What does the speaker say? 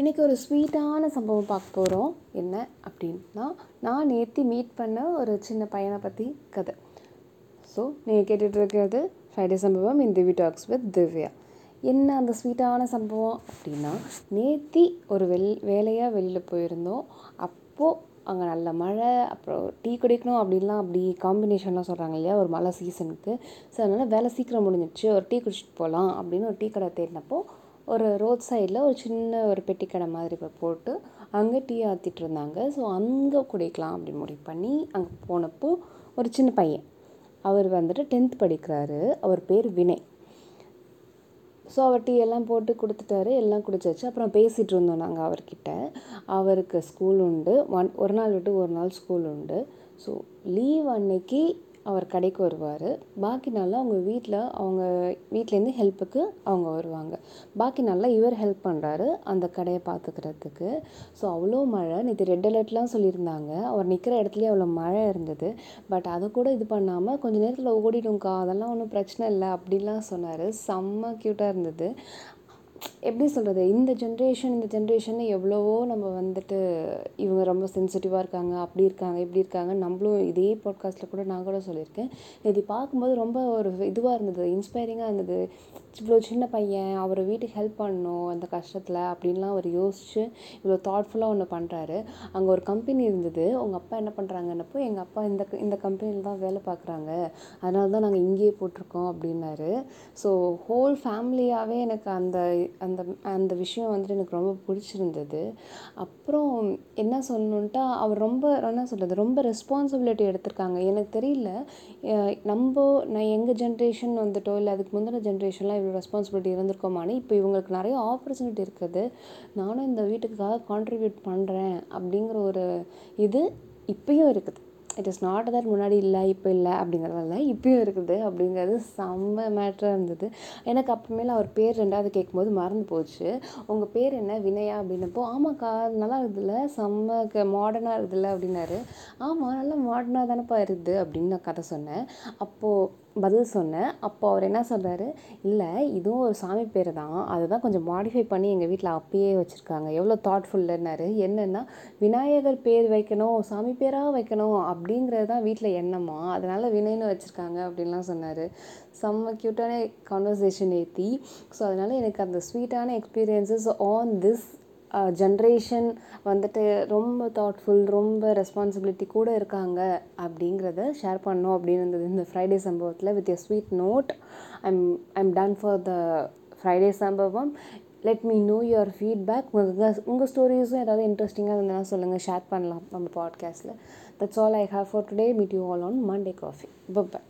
இன்றைக்கி ஒரு ஸ்வீட்டான சம்பவம் பார்க்க போகிறோம் என்ன அப்படின்னா நான் நேற்று மீட் பண்ண ஒரு சின்ன பையனை பற்றி கதை. ஸோ நீங்கள் கேட்டுட்ருக்கிறது ஃப்ரைடே சம்பவம் இன் திவி டாக்ஸ் வித் திவ்யா என்ன அந்த ஸ்வீட்டான சம்பவம் அப்படின்னா நேத்தி ஒரு வெள் வேலையாக வெளியில் போயிருந்தோம். அப்போது அங்கே நல்ல மழை அப்புறம் டீ குடிக்கணும் அப்படின்லாம் அப்படி காம்பினேஷன்லாம் சொல்கிறாங்க இல்லையா ஒரு மழை சீசனுக்கு ஸோ அதனால் வேலை சீக்கிரம் முடிஞ்சிடுச்சு ஒரு டீ குடிச்சிட்டு போகலாம் அப்படின்னு ஒரு டீ கடை தேடினப்போ ஒரு ரோட் சைடில் ஒரு சின்ன ஒரு பெட்டி கடை மாதிரி இப்போ போட்டு அங்கே டீ ஆற்றிட்டு இருந்தாங்க. ஸோ அங்கே குடிக்கலாம் அப்படின்னு முடிவு பண்ணி அங்கே போனப்போ ஒரு சின்ன பையன். அவர் வந்துட்டு டென்த் படிக்கிறாரு. அவர் பேர் வினய். ஸோ அவர் டீ எல்லாம் போட்டு கொடுத்துட்டாரு. எல்லாம் குடிச்சாச்சு. அப்புறம் பேசிகிட்டு இருந்தோம் நாங்கள் அவர்கிட்ட. அவருக்கு ஸ்கூல் உண்டு. ஒன் ஒரு நாள் விட்டு ஒரு நாள் ஸ்கூல் உண்டு. ஸோ லீவ் அன்னைக்கு அவர் கடைக்கு வருவார். பாக்கி நாளில் அவங்க வீட்டில் அவங்க வீட்டிலேருந்து ஹெல்ப்புக்கு அவங்க வருவாங்க. பாக்கி நாளில் இவர் ஹெல்ப் பண்ணுறாரு அந்த கடையை பார்த்துக்கிறதுக்கு ஸோ அவ்வளோ மழை. நேற்று ரெட் அலர்ட்லாம் சொல்லியிருந்தாங்க. அவர் நிற்கிற இடத்துலையே அவ்வளோ மழை இருந்தது. பட் அதை கூட இது பண்ணாமல் கொஞ்சம் நேரத்தில் ஓடிடும்க்கா. அதெல்லாம் ஒன்றும் பிரச்சனை இல்லை அப்படின்லாம் சொன்னார். செம்ம க்யூட்டாக இருந்தது. எப்படி சொல்கிறது இந்த ஜென்ரேஷன் இந்த ஜென்ரேஷன் எவ்வளவோ நம்ம வந்துட்டு இவங்க ரொம்ப சென்சிட்டிவாக இருக்காங்க அப்படி இருக்காங்க இப்படி இருக்காங்க. நம்மளும் இதே பாட்காஸ்ட்டில் கூட நான் கூட சொல்லியிருக்கேன். இது பார்க்கும்போது ரொம்ப ஒரு இதுவாக இருந்தது இன்ஸ்பைரிங்காக இருந்தது. இவ்வளோ சின்ன பையன் அவர் வீட்டுக்கு ஹெல்ப் பண்ணணும் அந்த கஷ்டத்தில் அப்படின்லாம் அவர் யோசித்து இவ்வளோ தாட்ஃபுல்லாக ஒன்று பண்ணுறாரு அங்கே ஒரு கம்பெனி இருந்தது. உங்கள் அப்பா என்ன பண்ணுறாங்கன்னப்போ எங்கள் அப்பா இந்த இந்த கம்பெனியில் தான் வேலை பார்க்குறாங்க. அதனால தான் நாங்கள் இங்கேயே போட்டிருக்கோம் அப்படின்னாரு. ஸோ ஹோல் ஃபேமிலியாகவே எனக்கு அந்த அந்த அந்த விஷயம் வந்துட்டு எனக்கு ரொம்ப பிடிச்சிருந்தது. அப்புறம் என்ன சொல்லணுன்ட்டா அவர் ரொம்ப என்ன சொல்கிறது ரொம்ப ரெஸ்பான்சிபிலிட்டி எடுத்திருக்காங்க. எனக்கு தெரியல நம்ம நான் எங்கள் ஜென்ரேஷன் வந்துட்டோ இல்லை அதுக்கு முந்தின ஜென்ரேஷன்லாம் இவ்வளோ ரெஸ்பான்சிபிலிட்டி இருந்திருக்கோமானு இப்போ இவங்களுக்கு நிறைய ஆப்பர்ச்சுனிட்டி இருக்குது. நானும் இந்த வீட்டுக்காக கான்ட்ரிபியூட் பண்ணுறேன் அப்படிங்கிற ஒரு இது இப்பயும் இருக்குது. இட் இஸ் நாட் தட் முன்னாடி இல்லை இப்போ இல்லை அப்படிங்கிறதால இப்போயும் இருக்குது அப்படிங்கிறது செம்ம மேட்ராக இருந்தது. எனக்கு அப்புறமேல அவர் பேர் ரெண்டாவது கேட்கும்போது மறந்து போச்சு. உங்கள் பேர் என்ன? வினயா அப்படின்னப்போ ஆமாக்கா நல்லா இருக்குதுல்ல செம்ம க மாடர்னாக இருக்குதுல்ல அப்படின்னாரு. ஆமாம் நல்லா மாடர்னாக தானேப்பா இருக்குது அப்படின்னு நான் கதை சொன்னேன். அப்போது பதில் சொன்னேன். அப்போ அவர் என்ன சொல்கிறாரு இல்லை இதுவும் ஒரு சாமி பேர் தான். அதை தான் கொஞ்சம் மாடிஃபை பண்ணி எங்கள் வீட்டில் அப்பயே வச்சுருக்காங்க. எவ்வளோ தாட்ஃபுல்லுன்னாரு என்னென்னா விநாயகர் பேர் வைக்கணும் சாமி பேராக வைக்கணும் அப்படிங்கிறது தான் வீட்டில் எண்ணமா. அதனால் வினய்னு வச்சுருக்காங்க அப்படின்லாம் சொன்னார். செம்ம க்யூட்டான கான்வர்சேஷன் ஏற்றி ஸோ அதனால் எனக்கு அந்த ஸ்வீட்டான எக்ஸ்பீரியன்ஸஸ் ஆன் திஸ் ஜென்ரேஷன் வந்துட்டு ரொம்ப தாட்ஃபுல் ரொம்ப ரெஸ்பான்சிபிலிட்டி கூட இருக்காங்க அப்படிங்கிறத ஷேர் பண்ணோம் அப்படின்னு இருந்தது. இந்த ஃப்ரைடே சம்பவத்தில் with a sweet note I'm I'm done for the Friday சம்பவம். Let me know your feedback உங்கள் உங்கள் ஸ்டோரிஸும் ஏதாவது இன்ட்ரெஸ்டிங்காக இருந்ததுன்னா சொல்லுங்கள் ஷேர் பண்ணலாம் நம்ம பாட்காஸ்ட்டில் that's all I have for today meet you all on Monday coffee bye